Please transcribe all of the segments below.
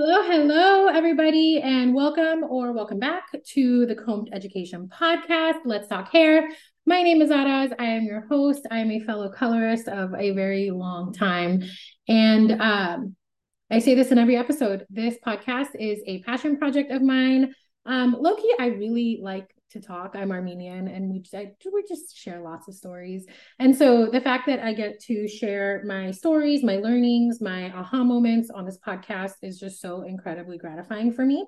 Hello, hello, everybody, and welcome or welcome back to the Combed Education Podcast. Let's talk hair. My name is Araz. I am your host. I am a fellow colorist of a very long time. And um, I say this in every episode. This podcast is a passion project of mine. Um, Loki, I really like to talk. I'm Armenian, and we just, I, we just share lots of stories. And so the fact that I get to share my stories, my learnings, my aha moments on this podcast is just so incredibly gratifying for me.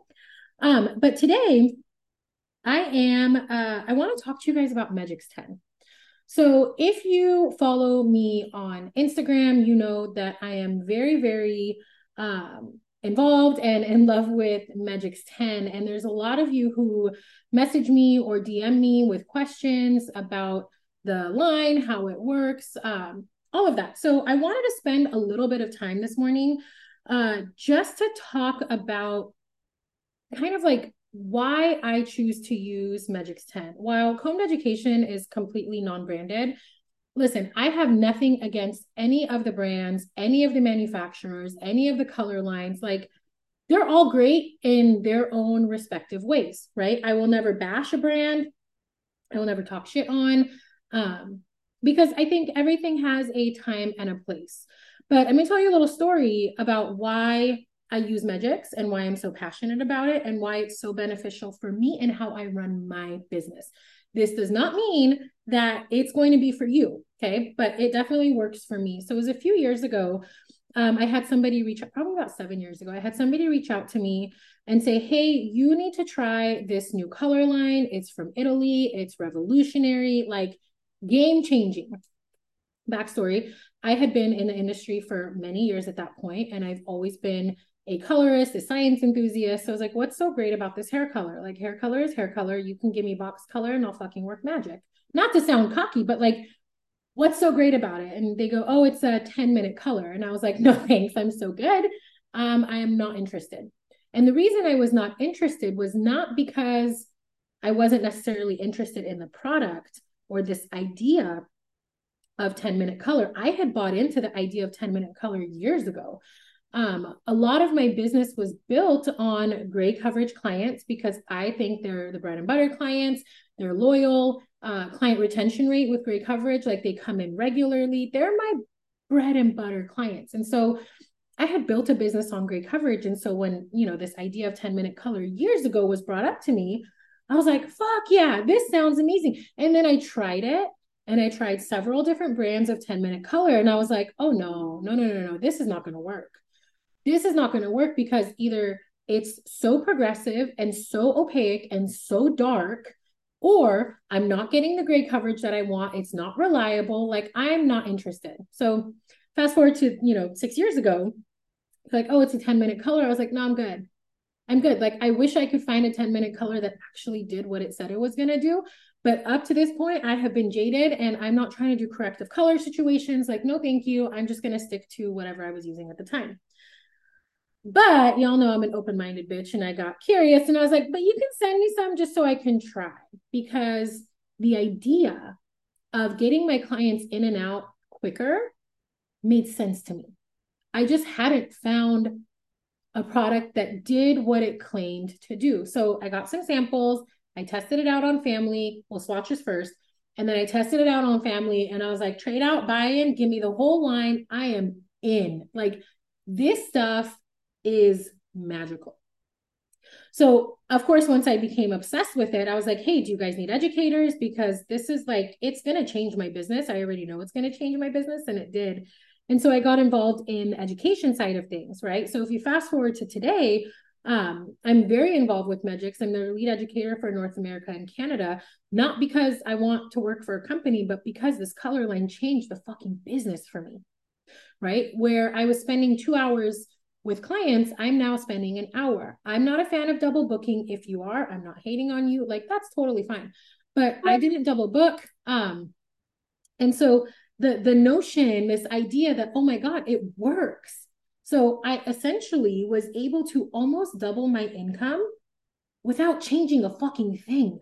Um, but today, I am. Uh, I want to talk to you guys about Megix 10. So if you follow me on Instagram, you know that I am very, very um, involved and in love with Megix 10. And there's a lot of you who message me or DM me with questions about the line, how it works, um, all of that. So I wanted to spend a little bit of time this morning uh, just to talk about kind of like why I choose to use Megix 10. While Combed Education is completely non branded, listen, I have nothing against any of the brands, any of the manufacturers, any of the color lines. Like they're all great in their own respective ways, right? I will never bash a brand. I will never talk shit on um, because I think everything has a time and a place. But I'm to tell you a little story about why I use Megix and why I'm so passionate about it and why it's so beneficial for me and how I run my business. This does not mean that it's going to be for you. Okay. But it definitely works for me. So it was a few years ago. Um, I had somebody reach out, probably about seven years ago. I had somebody reach out to me and say, Hey, you need to try this new color line. It's from Italy, it's revolutionary, like game changing. Backstory I had been in the industry for many years at that point, and I've always been a colorist, a science enthusiast. So I was like, what's so great about this hair color? Like, hair color is hair color. You can give me box color and I'll fucking work magic. Not to sound cocky, but like, what's so great about it? And they go, oh, it's a 10 minute color. And I was like, no, thanks. I'm so good. Um, I am not interested. And the reason I was not interested was not because I wasn't necessarily interested in the product or this idea of 10 minute color. I had bought into the idea of 10 minute color years ago. Um, a lot of my business was built on gray coverage clients because I think they're the bread and butter clients. They're loyal. Uh, client retention rate with gray coverage, like they come in regularly. They're my bread and butter clients. And so I had built a business on gray coverage. And so when, you know, this idea of 10 minute color years ago was brought up to me, I was like, fuck yeah, this sounds amazing. And then I tried it and I tried several different brands of 10 minute color. And I was like, oh no, no, no, no, no, this is not going to work this is not going to work because either it's so progressive and so opaque and so dark or I'm not getting the gray coverage that I want. It's not reliable. Like I'm not interested. So fast forward to, you know, six years ago, like, oh, it's a 10 minute color. I was like, no, I'm good. I'm good. Like I wish I could find a 10 minute color that actually did what it said it was going to do. But up to this point, I have been jaded and I'm not trying to do corrective color situations. Like, no, thank you. I'm just going to stick to whatever I was using at the time. But y'all know I'm an open minded bitch and I got curious and I was like, but you can send me some just so I can try because the idea of getting my clients in and out quicker made sense to me. I just hadn't found a product that did what it claimed to do. So I got some samples. I tested it out on family. Well, swatches first. And then I tested it out on family and I was like, trade out, buy in, give me the whole line. I am in. Like this stuff is magical. So, of course, once I became obsessed with it, I was like, hey, do you guys need educators? Because this is like, it's going to change my business. I already know it's going to change my business, and it did. And so I got involved in education side of things, right? So if you fast forward to today, um, I'm very involved with Megix. I'm the lead educator for North America and Canada, not because I want to work for a company, but because this color line changed the fucking business for me, right? Where I was spending two hours with clients, I'm now spending an hour. I'm not a fan of double booking. If you are, I'm not hating on you. Like that's totally fine. But I didn't double book. Um, and so the the notion, this idea that oh my god, it works. So I essentially was able to almost double my income without changing a fucking thing.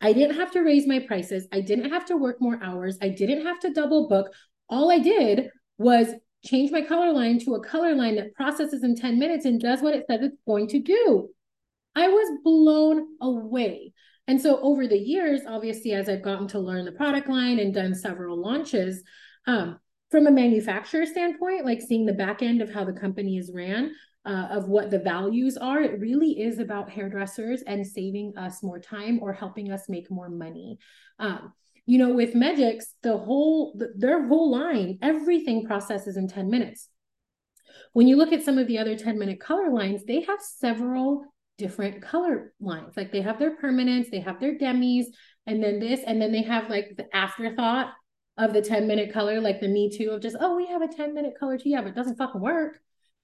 I didn't have to raise my prices. I didn't have to work more hours. I didn't have to double book. All I did was change my color line to a color line that processes in 10 minutes and does what it says it's going to do. I was blown away. And so over the years, obviously, as I've gotten to learn the product line and done several launches, um, from a manufacturer standpoint, like seeing the back end of how the company is ran, uh, of what the values are, it really is about hairdressers and saving us more time or helping us make more money. Um, you know, with Megix, the whole their whole line, everything processes in 10 minutes. When you look at some of the other 10 minute color lines, they have several different color lines. Like they have their permanents, they have their demis, and then this, and then they have like the afterthought of the 10 minute color, like the me too of just, oh, we have a 10 minute color too. Yeah, but it doesn't fucking work,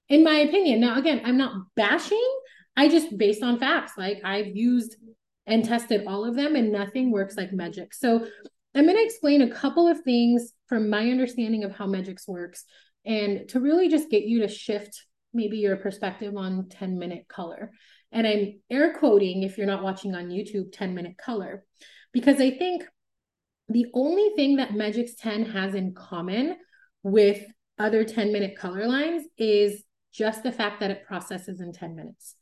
in my opinion. Now, again, I'm not bashing, I just based on facts. Like I've used and tested all of them, and nothing works like Megix. So I'm going to explain a couple of things from my understanding of how Megix works and to really just get you to shift maybe your perspective on 10 minute color. And I'm air quoting, if you're not watching on YouTube, 10 minute color, because I think the only thing that Megix 10 has in common with other 10 minute color lines is just the fact that it processes in 10 minutes.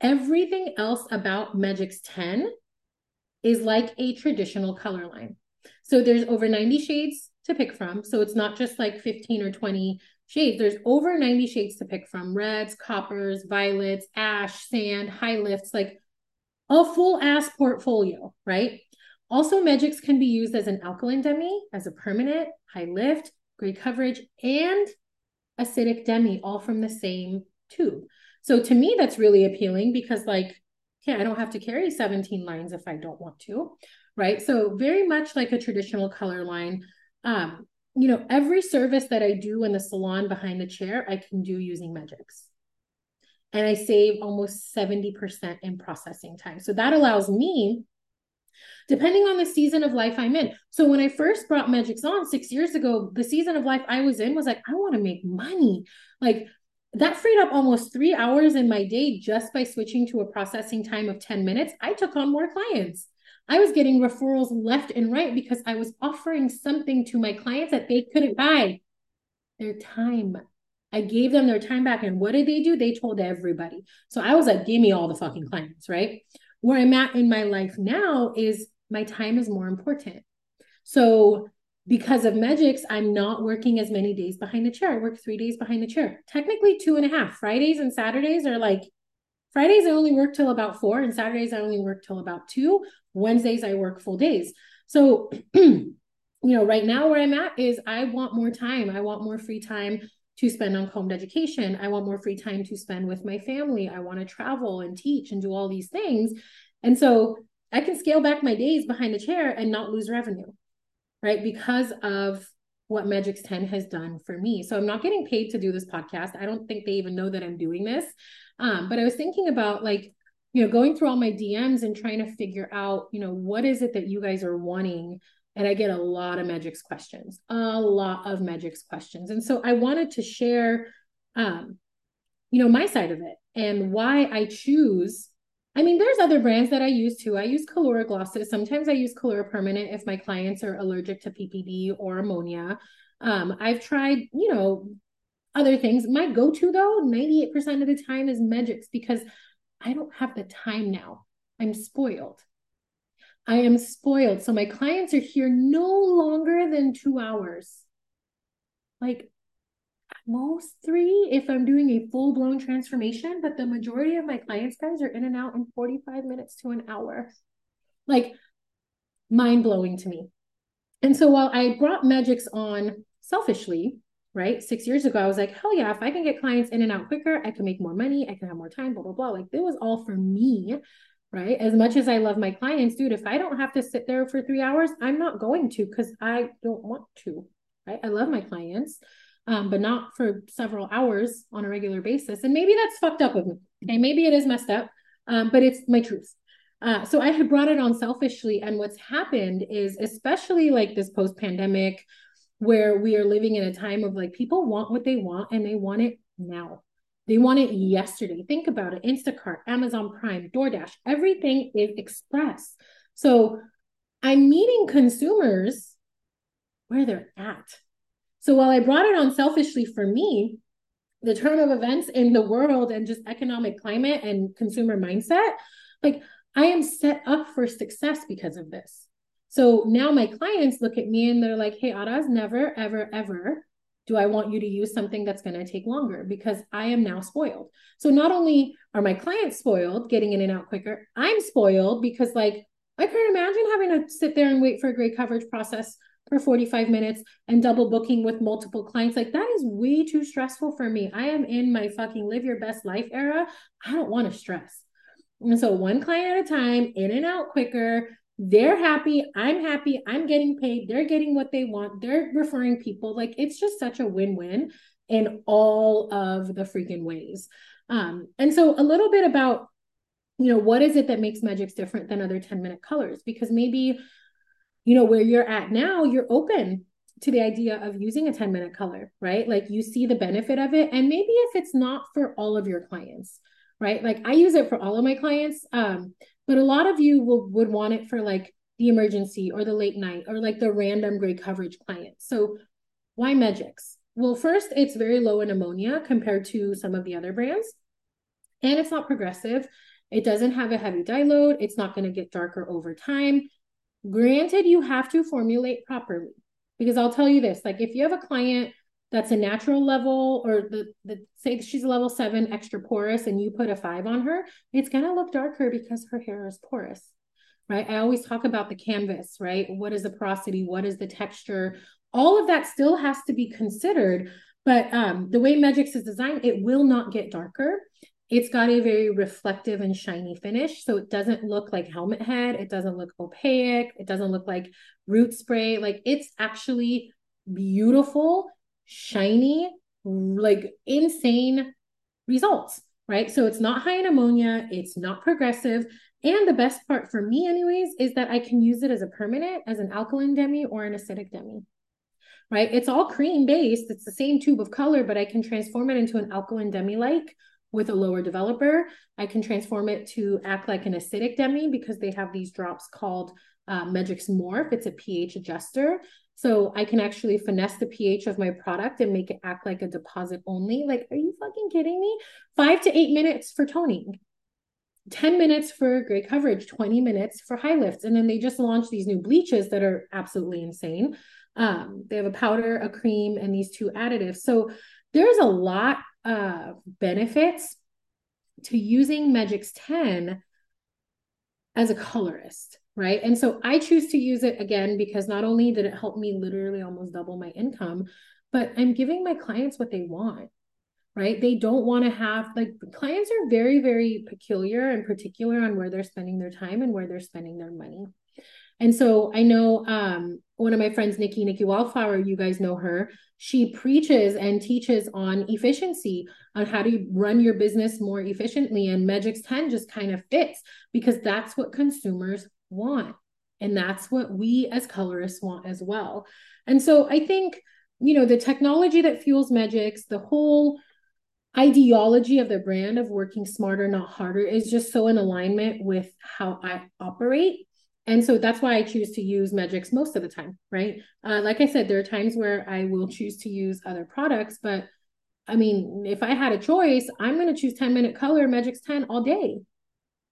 Everything else about Megix 10 is like a traditional color line. So there's over 90 shades to pick from. So it's not just like 15 or 20 shades. There's over 90 shades to pick from reds, coppers, violets, ash, sand, high lifts, like a full ass portfolio, right? Also, Megix can be used as an alkaline demi, as a permanent, high lift, great coverage, and acidic demi, all from the same tube. So to me, that's really appealing because, like, yeah, I don't have to carry 17 lines if I don't want to, right? So very much like a traditional color line. Um, you know, every service that I do in the salon behind the chair, I can do using Megix. And I save almost 70% in processing time. So that allows me, depending on the season of life I'm in. So when I first brought Megix on six years ago, the season of life I was in was like, I want to make money. Like that freed up almost three hours in my day just by switching to a processing time of 10 minutes. I took on more clients. I was getting referrals left and right because I was offering something to my clients that they couldn't buy their time. I gave them their time back. And what did they do? They told everybody. So I was like, give me all the fucking clients, right? Where I'm at in my life now is my time is more important. So because of Megix, I'm not working as many days behind the chair. I work three days behind the chair. Technically two and a half. Fridays and Saturdays are like Fridays I only work till about four, and Saturdays I only work till about two. Wednesdays I work full days. So, you know, right now where I'm at is I want more time. I want more free time to spend on combed education. I want more free time to spend with my family. I want to travel and teach and do all these things. And so I can scale back my days behind the chair and not lose revenue, right? Because of what Megix 10 has done for me. So I'm not getting paid to do this podcast. I don't think they even know that I'm doing this. Um, but I was thinking about like, you know, going through all my DMs and trying to figure out, you know, what is it that you guys are wanting? And I get a lot of Megix questions, a lot of Megix questions. And so I wanted to share, um, you know, my side of it and why I choose. I mean, there's other brands that I use too. I use Colora glosses. Sometimes I use Colora permanent if my clients are allergic to PPD or ammonia. Um, I've tried, you know, other things. My go to though, 98% of the time is Megix because I don't have the time now. I'm spoiled. I am spoiled. So my clients are here no longer than two hours. Like most three if I'm doing a full blown transformation, but the majority of my clients, guys, are in and out in 45 minutes to an hour. Like mind blowing to me. And so while I brought Megix on selfishly, right? Six years ago, I was like, hell yeah, if I can get clients in and out quicker, I can make more money, I can have more time, blah, blah, blah. Like it was all for me, right? As much as I love my clients, dude, if I don't have to sit there for three hours, I'm not going to because I don't want to, right? I love my clients. Um, but not for several hours on a regular basis. And maybe that's fucked up with me. Okay, maybe it is messed up, um, but it's my truth. Uh, so I had brought it on selfishly. And what's happened is, especially like this post pandemic, where we are living in a time of like people want what they want and they want it now. They want it yesterday. Think about it Instacart, Amazon Prime, DoorDash, everything is express. So I'm meeting consumers where they're at. So while I brought it on selfishly for me, the turn of events in the world and just economic climate and consumer mindset, like I am set up for success because of this. So now my clients look at me and they're like, hey, Araz, never, ever, ever do I want you to use something that's going to take longer because I am now spoiled. So not only are my clients spoiled, getting in and out quicker, I'm spoiled because, like, I can't imagine having to sit there and wait for a great coverage process for 45 minutes and double booking with multiple clients. Like, that is way too stressful for me. I am in my fucking live your best life era. I don't want to stress. And so, one client at a time, in and out quicker, they're happy i'm happy i'm getting paid they're getting what they want they're referring people like it's just such a win-win in all of the freaking ways um and so a little bit about you know what is it that makes Megix different than other 10 minute colors because maybe you know where you're at now you're open to the idea of using a 10 minute color right like you see the benefit of it and maybe if it's not for all of your clients right like i use it for all of my clients um but a lot of you will would want it for like the emergency or the late night or like the random gray coverage client. So why Megix? Well, first, it's very low in ammonia compared to some of the other brands. And it's not progressive. It doesn't have a heavy dye load. It's not going to get darker over time. Granted, you have to formulate properly. Because I'll tell you this like, if you have a client that's a natural level or the, the say she's a level seven extra porous and you put a five on her it's going to look darker because her hair is porous right? I always talk about the canvas right? What is the porosity? What is the texture? All of that still has to be considered but um, the way Megix is designed it will not get darker it's got a very reflective and shiny finish so it doesn't look like helmet head it doesn't look opaque it doesn't look like root spray like it's actually beautiful shiny, like insane results, right? So it's not high in ammonia, it's not progressive. And the best part for me, anyways, is that I can use it as a permanent, as an alkaline demi or an acidic demi, right? It's all cream based, it's the same tube of color, but I can transform it into an alkaline demi like with a lower developer. I can transform it to act like an acidic demi because they have these drops called uh, Megix Morph. It's a pH adjuster. So I can actually finesse the pH of my product and make it act like a deposit only. Like, are you fucking kidding me? Five to eight minutes for toning. 10 minutes for great coverage, 20 minutes for high lifts. And then they just launched these new bleaches that are absolutely insane. Um, they have a powder, a cream, and these two additives. So there's a lot of benefits to using Megix 10 as a colorist right? And so I choose to use it again because not only did it help me literally almost double my income, but I'm giving my clients what they want, right? They don't want to have like clients are very, very peculiar and particular on where they're spending their time and where they're spending their money. And so I know um, one of my friends, Nikki, Nikki Wildflower, you guys know her. She preaches and teaches on efficiency, on how to run your business more efficiently. And Megix 10 just kind of fits because that's what consumers want. And that's what we as colorists want as well. And so I think, you know, the technology that fuels Megix, the whole ideology of the brand of working smarter, not harder, is just so in alignment with how I operate. And so that's why I choose to use Megix most of the time, right? Uh, like I said, there are times where I will choose to use other products, but I mean, if I had a choice, I'm going to choose 10 minute color Megix 10 all day,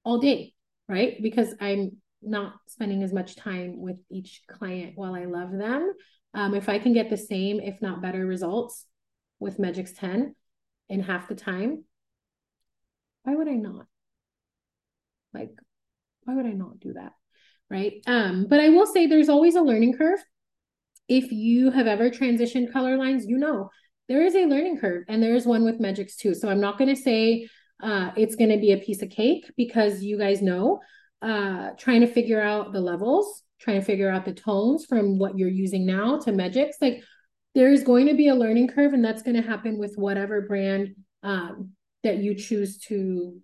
all day, right? Because I'm not spending as much time with each client while I love them. Um, if I can get the same, if not better results with Megix 10 in half the time, why would I not? Like, why would I not do that? Right. Um, but I will say there's always a learning curve. If you have ever transitioned color lines, you know there is a learning curve, and there is one with Megix too. So I'm not going to say uh, it's going to be a piece of cake because you guys know uh, trying to figure out the levels, trying to figure out the tones from what you're using now to Megix, Like there's going to be a learning curve, and that's going to happen with whatever brand um, that you choose to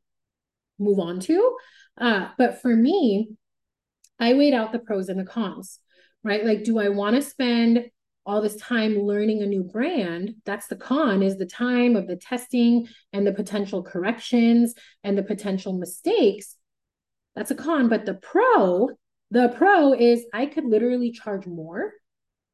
move on to. Uh, but for me, I weighed out the pros and the cons, right? Like, do I want to spend all this time learning a new brand that's the con is the time of the testing and the potential corrections and the potential mistakes that's a con. But the pro, the pro is I could literally charge more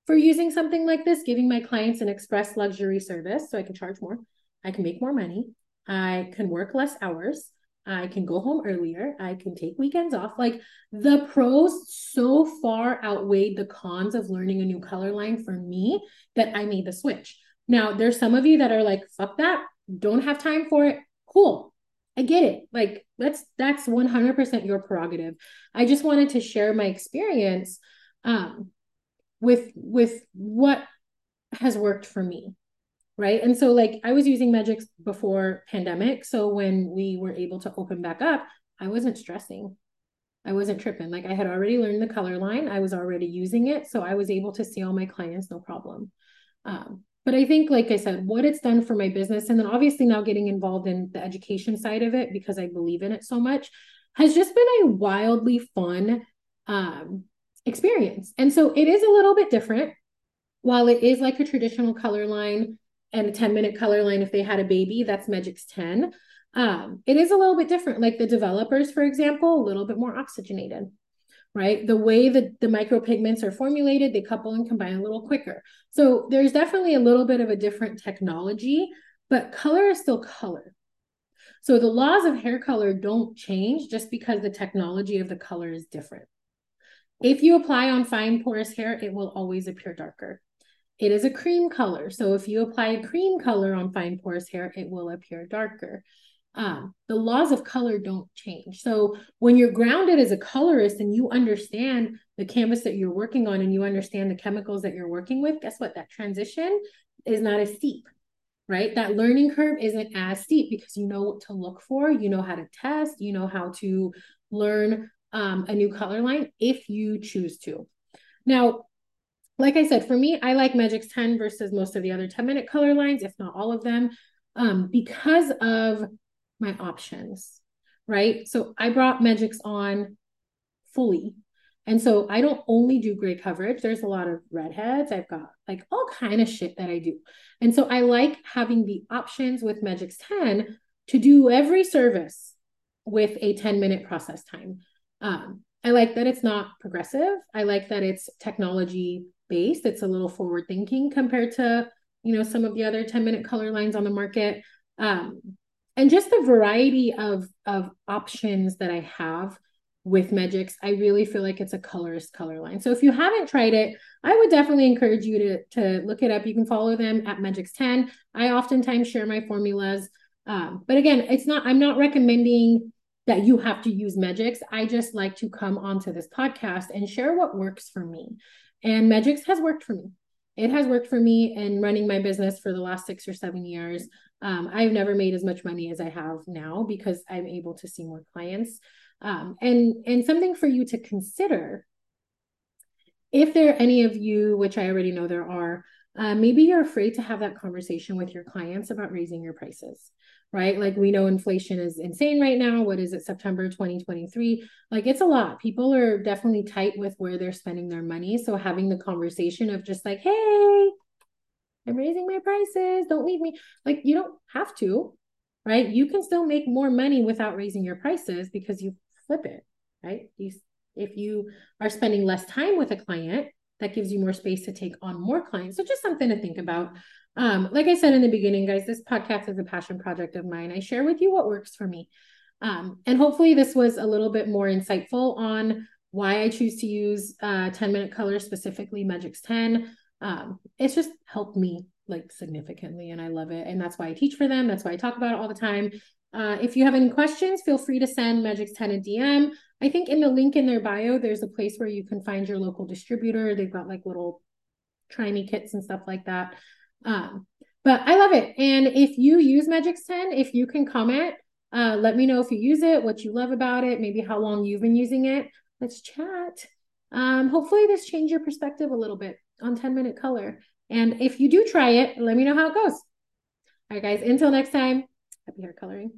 for using something like this, giving my clients an express luxury service so I can charge more. I can make more money. I can work less hours. I can go home earlier. I can take weekends off. Like the pros so far outweighed the cons of learning a new color line for me that I made the switch. Now, there's some of you that are like, fuck that, don't have time for it. Cool. I get it. Like that's that's 100% your prerogative. I just wanted to share my experience um with with what has worked for me right? And so like i was using Megix before pandemic so when we were able to open back up i wasn't stressing. I wasn't tripping. Like i had already learned the color line. I was already using it so i was able to see all my clients no problem. Um, but i think like i said what it's done for my business and then obviously now getting involved in the education side of it because i believe in it so much has just been a wildly fun um, experience. And so it is a little bit different. While it is like a traditional color line and a 10 minute color line if they had a baby that's Megix 10 um, it is a little bit different. Like the developers for example a little bit more oxygenated right? The way that the micropigments are formulated they couple and combine a little quicker. So there's definitely a little bit of a different technology but color is still color. So the laws of hair color don't change just because the technology of the color is different. If you apply on fine porous hair it will always appear darker it is a cream color. So if you apply a cream color on fine porous hair, it will appear darker. Um, the laws of color don't change. So when you're grounded as a colorist and you understand the canvas that you're working on and you understand the chemicals that you're working with, guess what? That transition is not as steep, right? That learning curve isn't as steep because you know what to look for, you know how to test, you know how to learn um, a new color line if you choose to. Now, like I said, for me, I like Megix 10 versus most of the other 10 minute color lines, if not all of them, um, because of my options, right? So I brought Megix on fully. And so I don't only do gray coverage. There's a lot of redheads. I've got like all kind of shit that I do. And so I like having the options with Megix 10 to do every service with a 10 minute process time. Um, I like that it's not progressive. I like that it's technology based. It's a little forward thinking compared to, you know, some of the other 10 minute color lines on the market. Um, and just the variety of, of options that I have with Megix, I really feel like it's a colorist color line. So if you haven't tried it, I would definitely encourage you to, to look it up. You can follow them at Megix 10. I oftentimes share my formulas. Um, but again, it's not, I'm not recommending that you have to use Megix. I just like to come onto this podcast and share what works for me. And Megix has worked for me. It has worked for me in running my business for the last six or seven years. Um, I've never made as much money as I have now because I'm able to see more clients. Um, and and something for you to consider if there are any of you, which I already know there are, uh, maybe you're afraid to have that conversation with your clients about raising your prices right? Like we know inflation is insane right now. What is it, September 2023? Like it's a lot. People are definitely tight with where they're spending their money. So having the conversation of just like, hey, I'm raising my prices. Don't leave me. Like you don't have to, right? You can still make more money without raising your prices because you flip it, right? You if you are spending less time with a client, that gives you more space to take on more clients. So just something to think about. Um, like I said in the beginning, guys, this podcast is a passion project of mine. I share with you what works for me. Um, and hopefully, this was a little bit more insightful on why I choose to use uh, 10 minute color, specifically Megix 10. Um, it's just helped me like significantly, and I love it. And that's why I teach for them. That's why I talk about it all the time. Uh, if you have any questions, feel free to send Megix 10 a DM. I think in the link in their bio, there's a place where you can find your local distributor. They've got like little try me kits and stuff like that. Um, but I love it. And if you use Megix 10, if you can comment, uh, let me know if you use it, what you love about it, maybe how long you've been using it. Let's chat. Um, hopefully, this changed your perspective a little bit on 10 minute color. And if you do try it, let me know how it goes. All right, guys, until next time, happy hair coloring.